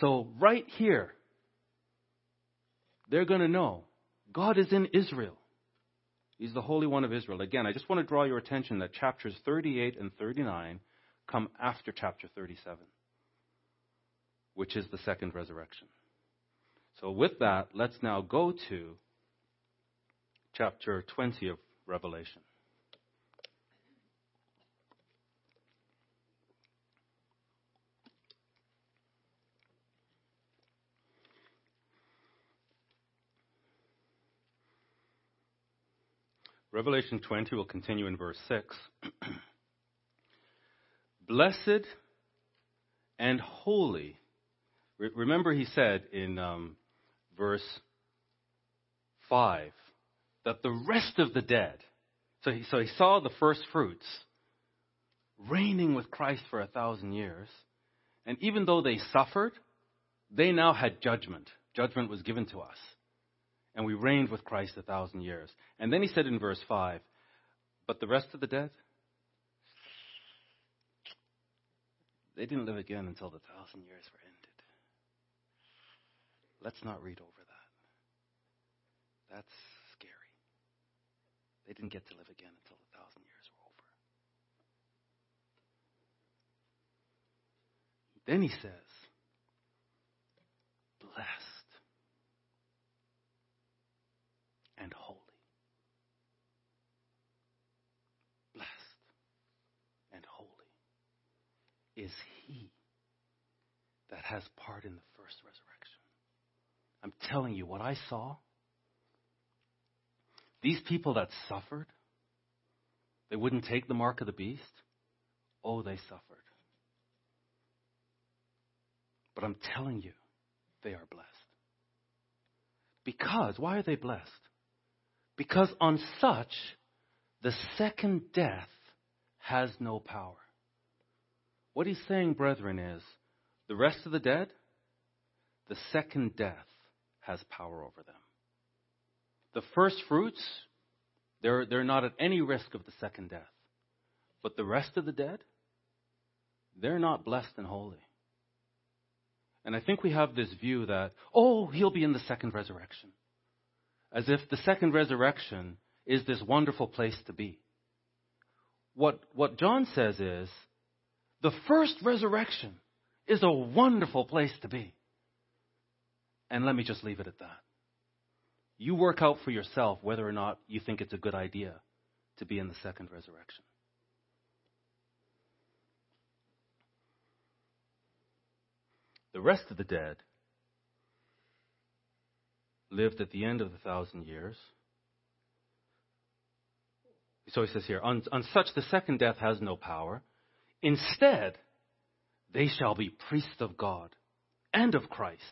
So, right here, they're going to know God is in Israel. He's the Holy One of Israel. Again, I just want to draw your attention that chapters 38 and 39 come after chapter 37, which is the second resurrection. So, with that, let's now go to chapter 20 of Revelation. Revelation 20 will continue in verse 6. <clears throat> Blessed and holy. Re- remember, he said in um, verse 5 that the rest of the dead, so he, so he saw the first fruits reigning with Christ for a thousand years. And even though they suffered, they now had judgment. Judgment was given to us and we reigned with Christ a thousand years. And then he said in verse 5, But the rest of the dead, they didn't live again until the thousand years were ended. Let's not read over that. That's scary. They didn't get to live again until the thousand years were over. Then he says, Blessed and holy. Blessed and holy is he that has part in the first resurrection. I'm telling you, what I saw, these people that suffered, they wouldn't take the mark of the beast. Oh, they suffered. But I'm telling you, they are blessed. Because, why are they blessed? Because on such, the second death has no power. What he's saying, brethren, is the rest of the dead, the second death has power over them. The first fruits, they're, they're not at any risk of the second death. But the rest of the dead, they're not blessed and holy. And I think we have this view that, oh, he'll be in the second resurrection as if the second resurrection is this wonderful place to be. What, what John says is the first resurrection is a wonderful place to be. And let me just leave it at that. You work out for yourself whether or not you think it's a good idea to be in the second resurrection. The rest of the dead lived at the end of the thousand years. So he says here, on, on such the second death has no power. Instead, they shall be priests of God and of Christ,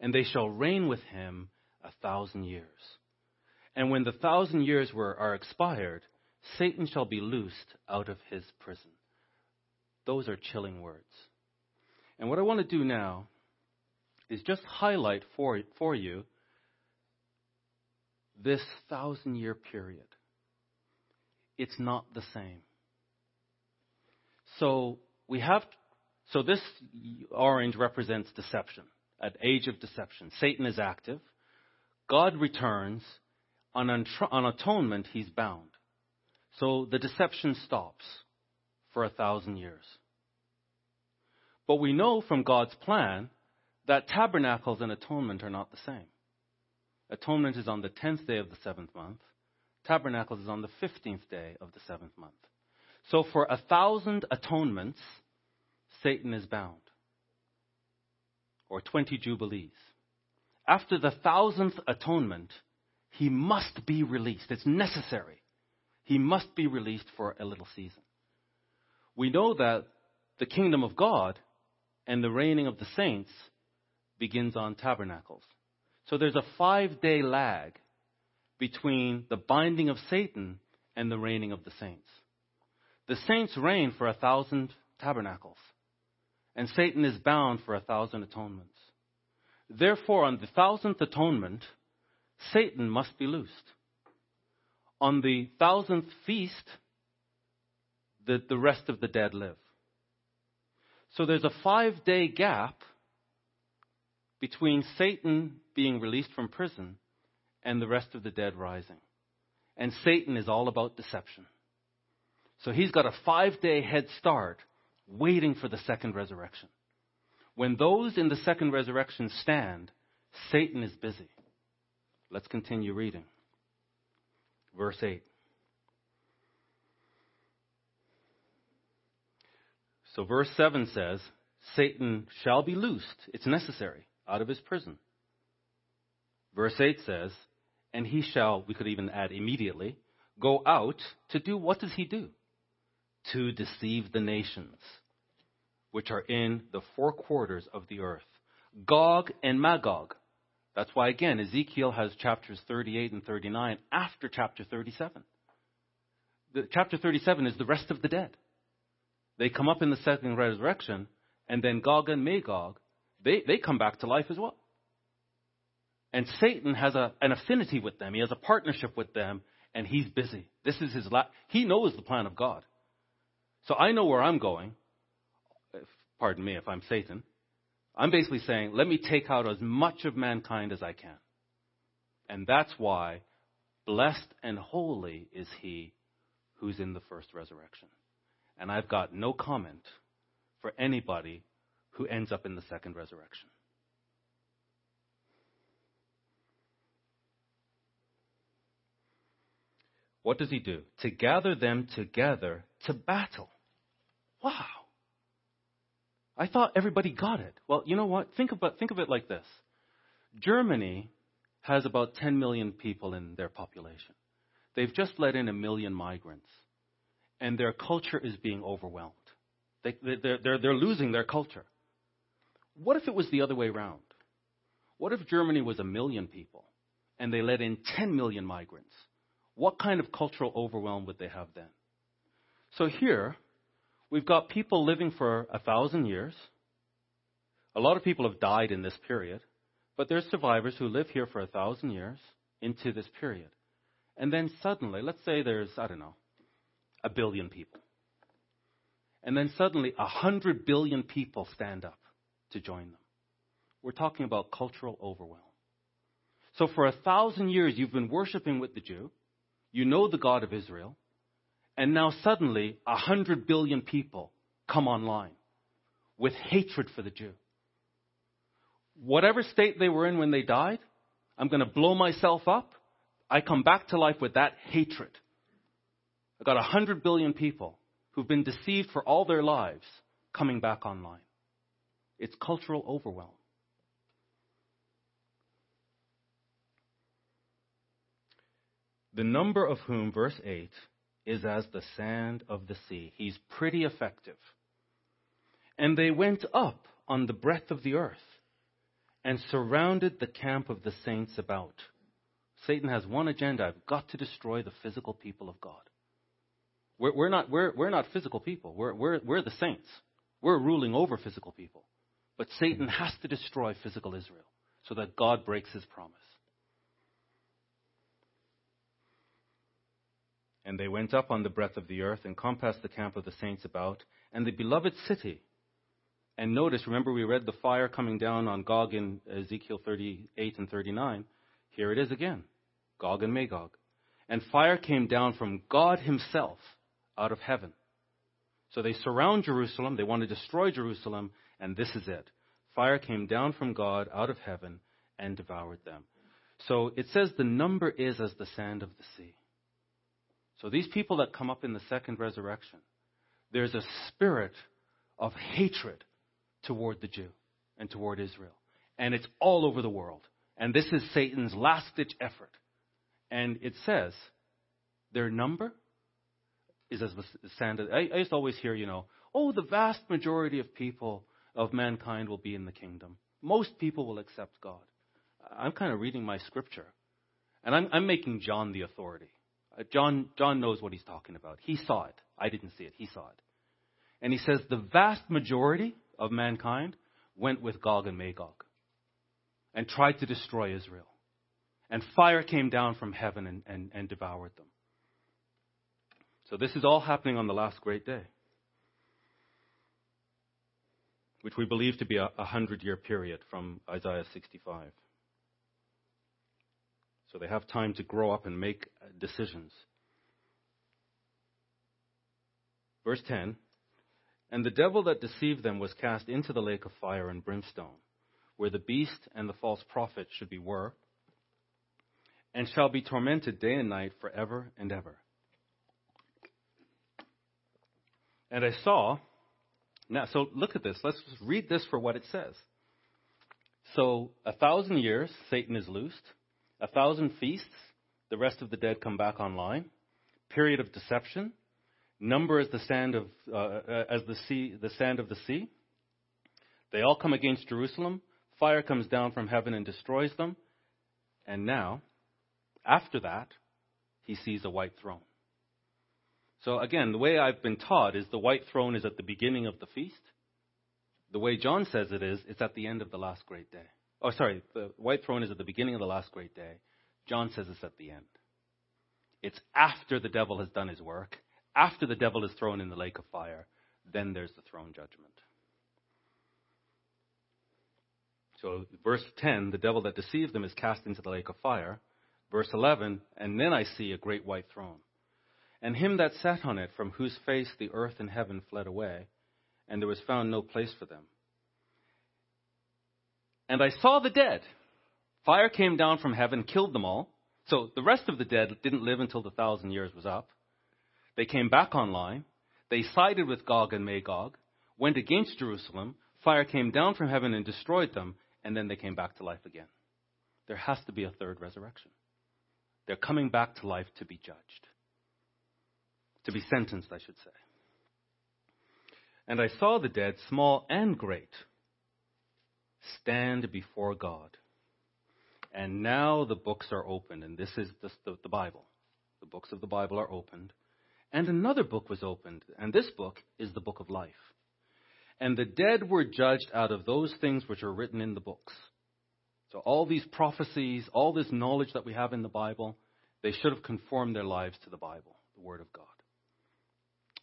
and they shall reign with him a thousand years. And when the thousand years were, are expired, Satan shall be loosed out of his prison. Those are chilling words. And what I want to do now is just highlight for, for you this thousand year period. It's not the same. So we have, so this orange represents deception, at age of deception. Satan is active. God returns. On, on atonement, he's bound. So the deception stops for a thousand years. But we know from God's plan that tabernacles and atonement are not the same. Atonement is on the tenth day of the seventh month. Tabernacles is on the 15th day of the seventh month. So for a thousand atonements, Satan is bound. Or 20 jubilees. After the thousandth atonement, he must be released. It's necessary. He must be released for a little season. We know that the kingdom of God and the reigning of the saints begins on tabernacles. So there's a five day lag between the binding of Satan and the reigning of the saints. The saints reign for a thousand tabernacles, and Satan is bound for a thousand atonements. Therefore, on the thousandth atonement, Satan must be loosed. On the thousandth feast, the, the rest of the dead live. So there's a five day gap between Satan being released from prison and the rest of the dead rising. And Satan is all about deception. So he's got a five day head start waiting for the second resurrection. When those in the second resurrection stand, Satan is busy. Let's continue reading. Verse 8. So, verse 7 says, Satan shall be loosed, it's necessary, out of his prison. Verse 8 says, and he shall, we could even add immediately, go out to do what does he do? To deceive the nations, which are in the four quarters of the earth. Gog and Magog. That's why, again, Ezekiel has chapters 38 and 39 after chapter 37. The, chapter 37 is the rest of the dead. They come up in the second resurrection, and then Gog and Magog, they, they come back to life as well. And Satan has a, an affinity with them. He has a partnership with them, and he's busy. This is his. La- he knows the plan of God. So I know where I'm going. If, pardon me if I'm Satan. I'm basically saying, let me take out as much of mankind as I can. And that's why blessed and holy is he who's in the first resurrection. And I've got no comment for anybody who ends up in the second resurrection. What does he do? To gather them together to battle. Wow. I thought everybody got it. Well, you know what? Think about think of it like this. Germany has about 10 million people in their population. They've just let in a million migrants, and their culture is being overwhelmed. They, they're, they're, they're losing their culture. What if it was the other way around? What if Germany was a million people and they let in 10 million migrants? what kind of cultural overwhelm would they have then? So here, we've got people living for a thousand years. A lot of people have died in this period, but there's survivors who live here for a thousand years into this period. And then suddenly, let's say there's, I don't know, a billion people. And then suddenly, a hundred billion people stand up to join them. We're talking about cultural overwhelm. So for a thousand years, you've been worshiping with the Jew. You know the God of Israel. And now suddenly, a hundred billion people come online with hatred for the Jew. Whatever state they were in when they died, I'm going to blow myself up. I come back to life with that hatred. I've got a hundred billion people who've been deceived for all their lives coming back online. It's cultural overwhelm. the number of whom, verse 8, is as the sand of the sea. He's pretty effective. And they went up on the breadth of the earth and surrounded the camp of the saints about. Satan has one agenda I've got to destroy the physical people of God. We're, we're not, we're, we're not physical people, we're, we're, we're the saints. We're ruling over physical people. But Satan has to destroy physical Israel so that God breaks his promise. And they went up on the breadth of the earth and compassed the camp of the saints about, and the beloved city. And notice, remember we read the fire coming down on Gog in Ezekiel 38 and 39. Here it is again Gog and Magog. And fire came down from God Himself out of heaven. So they surround Jerusalem, they want to destroy Jerusalem, and this is it. Fire came down from God out of heaven and devoured them. So it says the number is as the sand of the sea. So these people that come up in the second resurrection, there's a spirit of hatred toward the Jew and toward Israel. And it's all over the world. And this is Satan's last ditch effort. And it says their number is as the sand. I, I used to always hear, you know, oh, the vast majority of people of mankind will be in the kingdom. Most people will accept God. I'm kind of reading my scripture, and I'm, I'm making John the authority. Uh, John, John knows what he's talking about. He saw it. I didn't see it. He saw it. And he says the vast majority of mankind went with Gog and Magog and tried to destroy Israel. And fire came down from heaven and, and, and devoured them. So this is all happening on the last great day, which we believe to be a, a hundred year period from Isaiah 65. So they have time to grow up and make uh, decisions. Verse 10 And the devil that deceived them was cast into the lake of fire and brimstone, where the beast and the false prophet should be were, and shall be tormented day and night forever and ever. And I saw, now, so look at this. Let's read this for what it says. So, a thousand years, Satan is loosed. A thousand feasts, the rest of the dead come back online. Period of deception. Number as the sand of, uh, as the sea, the sand of the sea. They all come against Jerusalem. Fire comes down from heaven and destroys them. And now, after that, he sees a white throne. So again, the way I've been taught is the white throne is at the beginning of the feast. The way John says it is, it's at the end of the last great day. Oh, sorry, the white throne is at the beginning of the last great day. John says it's at the end. It's after the devil has done his work, after the devil is thrown in the lake of fire, then there's the throne judgment. So, verse 10, the devil that deceived them is cast into the lake of fire. Verse 11, and then I see a great white throne and him that sat on it, from whose face the earth and heaven fled away, and there was found no place for them. And I saw the dead. Fire came down from heaven, killed them all. So the rest of the dead didn't live until the thousand years was up. They came back online. They sided with Gog and Magog, went against Jerusalem. Fire came down from heaven and destroyed them, and then they came back to life again. There has to be a third resurrection. They're coming back to life to be judged to be sentenced, I should say. And I saw the dead, small and great, stand before God. And now the books are opened, and this is the, the, the, Bible. The books of the Bible are opened. And another book was opened, and this book is the book of life. And the dead were judged out of those things which are written in the books. So all these prophecies, all this knowledge that we have in the Bible, they should have conformed their lives to the Bible, the Word of God.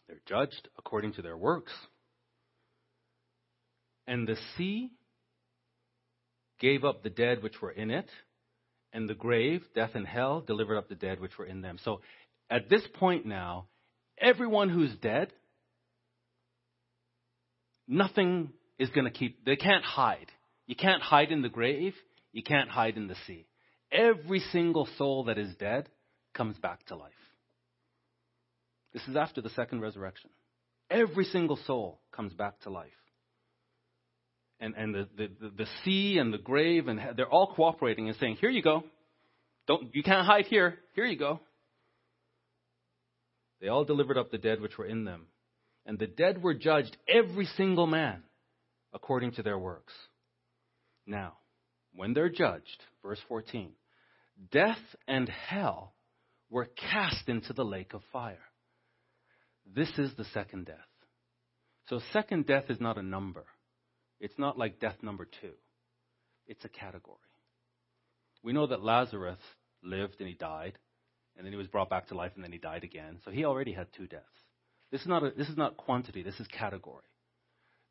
They're judged according to their works. And the sea gave up the dead which were in it, and the grave, death and hell, delivered up the dead which were in them. So at this point now, everyone who's dead, nothing is going to keep, they can't hide. You can't hide in the grave, you can't hide in the sea. Every single soul that is dead comes back to life. This is after the second resurrection. Every single soul comes back to life. And, and the, the, the sea and the grave, and they're all cooperating and saying, Here you go. Don't, you can't hide here. Here you go. They all delivered up the dead which were in them. And the dead were judged, every single man, according to their works. Now, when they're judged, verse 14, death and hell were cast into the lake of fire. This is the second death. So, second death is not a number. It's not like death number two, it's a category. We know that Lazarus lived and he died, and then he was brought back to life and then he died again. So, he already had two deaths. This is not, a, this is not quantity, this is category.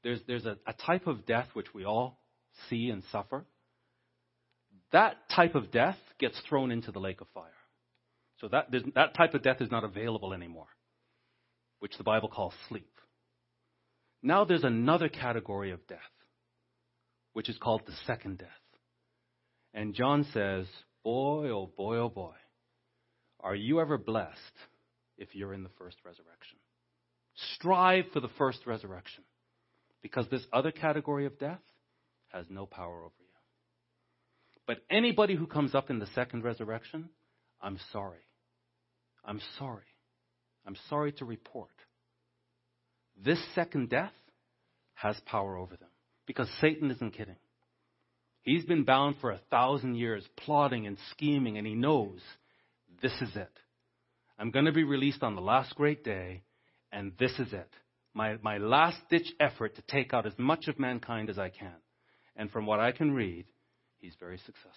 There's, there's a, a type of death which we all see and suffer. That type of death gets thrown into the lake of fire. So that, that type of death is not available anymore which the Bible calls sleep. Now there's another category of death, which is called the second death. And John says, Boy, oh boy, oh boy, are you ever blessed if you're in the first resurrection. Strive for the first resurrection because this other category of death has no power over you. But anybody who comes up in the second resurrection, I'm sorry. I'm sorry. I'm sorry to report. This second death has power over them because Satan isn't kidding. He's been bound for a thousand years, plotting and scheming, and he knows this is it. I'm going to be released on the last great day, and this is it. My, my last ditch effort to take out as much of mankind as I can. And from what I can read, he's very successful.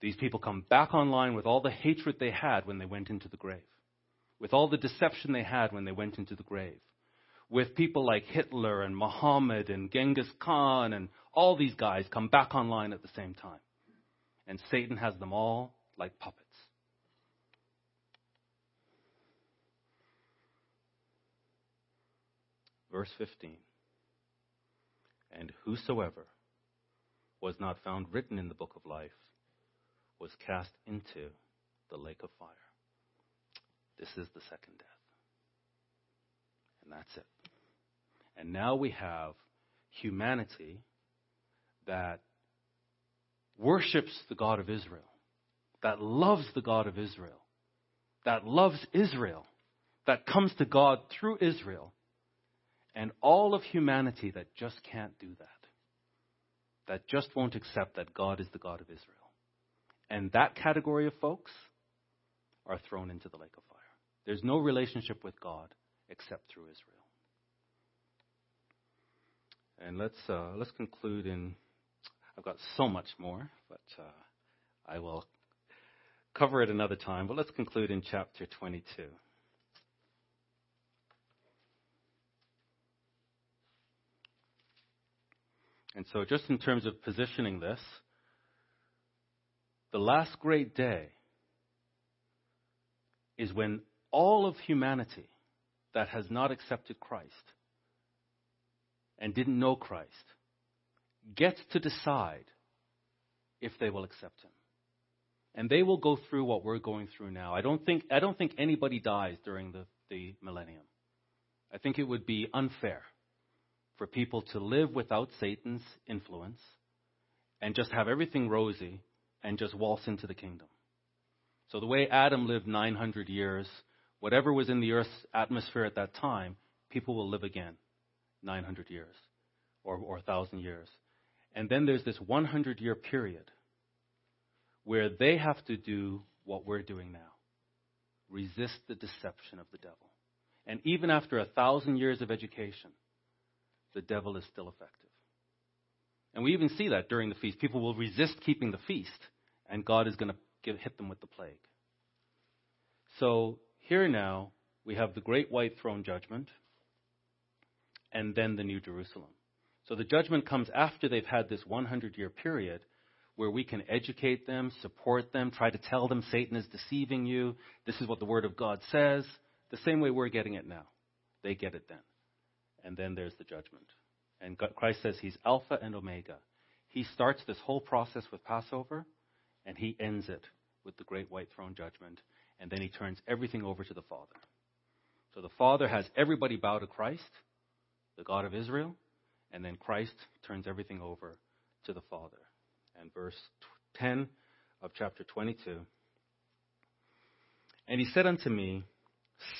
These people come back online with all the hatred they had when they went into the grave, with all the deception they had when they went into the grave, with people like Hitler and Muhammad and Genghis Khan and all these guys come back online at the same time. And Satan has them all like puppets. Verse 15 And whosoever was not found written in the book of life was cast into the lake of fire. This is the second death. And that's it. And now we have humanity that worships the God of Israel, that loves the God of Israel, that loves Israel, that comes to God through Israel, and all of humanity that just can't do that, that just won't accept that God is the God of Israel. And that category of folks are thrown into the lake of fire. There's no relationship with God except through Israel. And let's uh, let's conclude in I've got so much more, but uh, I will cover it another time. But let's conclude in chapter 22. And so, just in terms of positioning this, the last great day is when all of humanity that has not accepted Christ and didn't know Christ gets to decide if they will accept him. And they will go through what we're going through now. I don't think, I don't think anybody dies during the, the millennium. I think it would be unfair for people to live without Satan's influence and just have everything rosy and just waltz into the kingdom. So the way Adam lived 900 years, whatever was in the earth's atmosphere at that time, people will live again 900 years or, or 1,000 years. And then there's this 100 year period where they have to do what we're doing now resist the deception of the devil. And even after a thousand years of education, the devil is still effective. And we even see that during the feast. People will resist keeping the feast, and God is going to hit them with the plague. So here now, we have the great white throne judgment, and then the New Jerusalem. So the judgment comes after they've had this 100 year period where we can educate them, support them, try to tell them Satan is deceiving you. This is what the Word of God says. The same way we're getting it now. They get it then. And then there's the judgment. And Christ says he's Alpha and Omega. He starts this whole process with Passover, and he ends it with the great white throne judgment. And then he turns everything over to the Father. So the Father has everybody bow to Christ, the God of Israel, and then Christ turns everything over to the Father. And verse 10 of chapter 22. And he said unto me,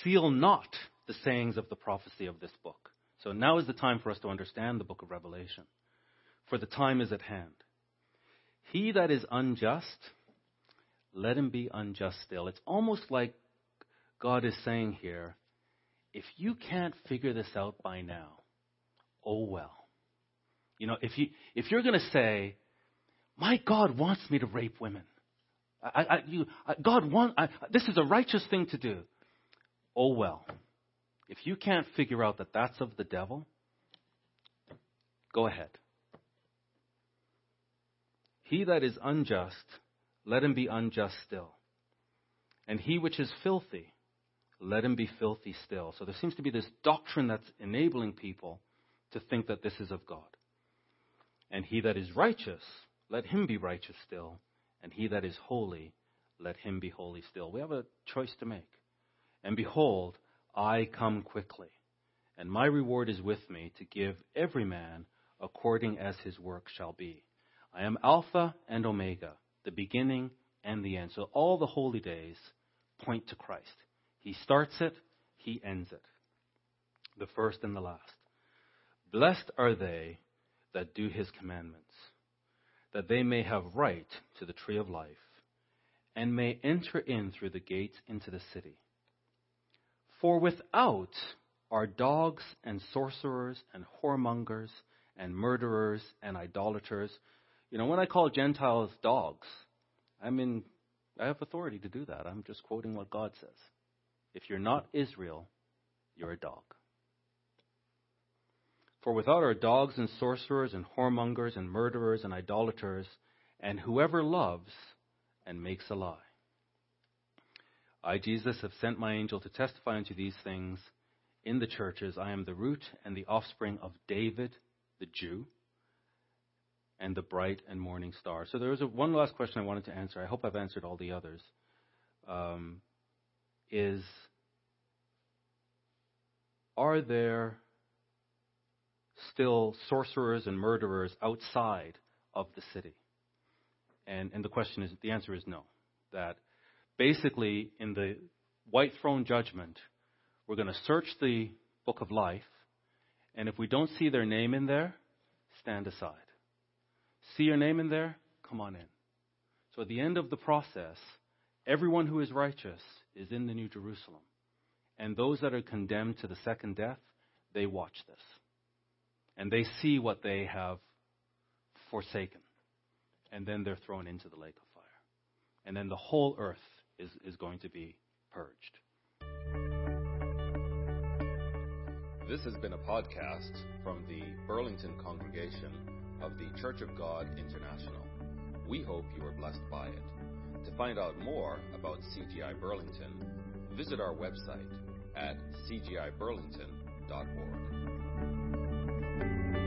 Seal not the sayings of the prophecy of this book. So now is the time for us to understand the book of Revelation, for the time is at hand. He that is unjust, let him be unjust still. It's almost like God is saying here, if you can't figure this out by now, oh well. You know, if you if you're going to say, "My God wants me to rape women," I, I, you, I, God want I, this is a righteous thing to do. Oh well. If you can't figure out that that's of the devil, go ahead. He that is unjust, let him be unjust still. And he which is filthy, let him be filthy still. So there seems to be this doctrine that's enabling people to think that this is of God. And he that is righteous, let him be righteous still. And he that is holy, let him be holy still. We have a choice to make. And behold, I come quickly, and my reward is with me to give every man according as his work shall be. I am Alpha and Omega, the beginning and the end. So all the holy days point to Christ. He starts it, he ends it. The first and the last. Blessed are they that do his commandments, that they may have right to the tree of life, and may enter in through the gates into the city. For without are dogs and sorcerers and whoremongers and murderers and idolaters. You know, when I call Gentiles dogs, I mean, I have authority to do that. I'm just quoting what God says. If you're not Israel, you're a dog. For without are dogs and sorcerers and whoremongers and murderers and idolaters, and whoever loves and makes a lie. I, Jesus, have sent my angel to testify unto these things in the churches. I am the root and the offspring of David, the Jew, and the bright and morning star. So there was a, one last question I wanted to answer. I hope I've answered all the others. Um, is are there still sorcerers and murderers outside of the city? And, and the question is, the answer is no. That basically, in the white throne judgment, we're going to search the book of life, and if we don't see their name in there, stand aside. See your name in there? Come on in. So at the end of the process, everyone who is righteous is in the New Jerusalem. And those that are condemned to the second death, they watch this. And they see what they have forsaken. And then they're thrown into the lake of fire. And then the whole earth is, is going to be purged. This has been a podcast from the Burlington congregation of the Church of God International. We hope you are blessed by it. To find out more about CGI Burlington, visit our website at cgiburlington.org.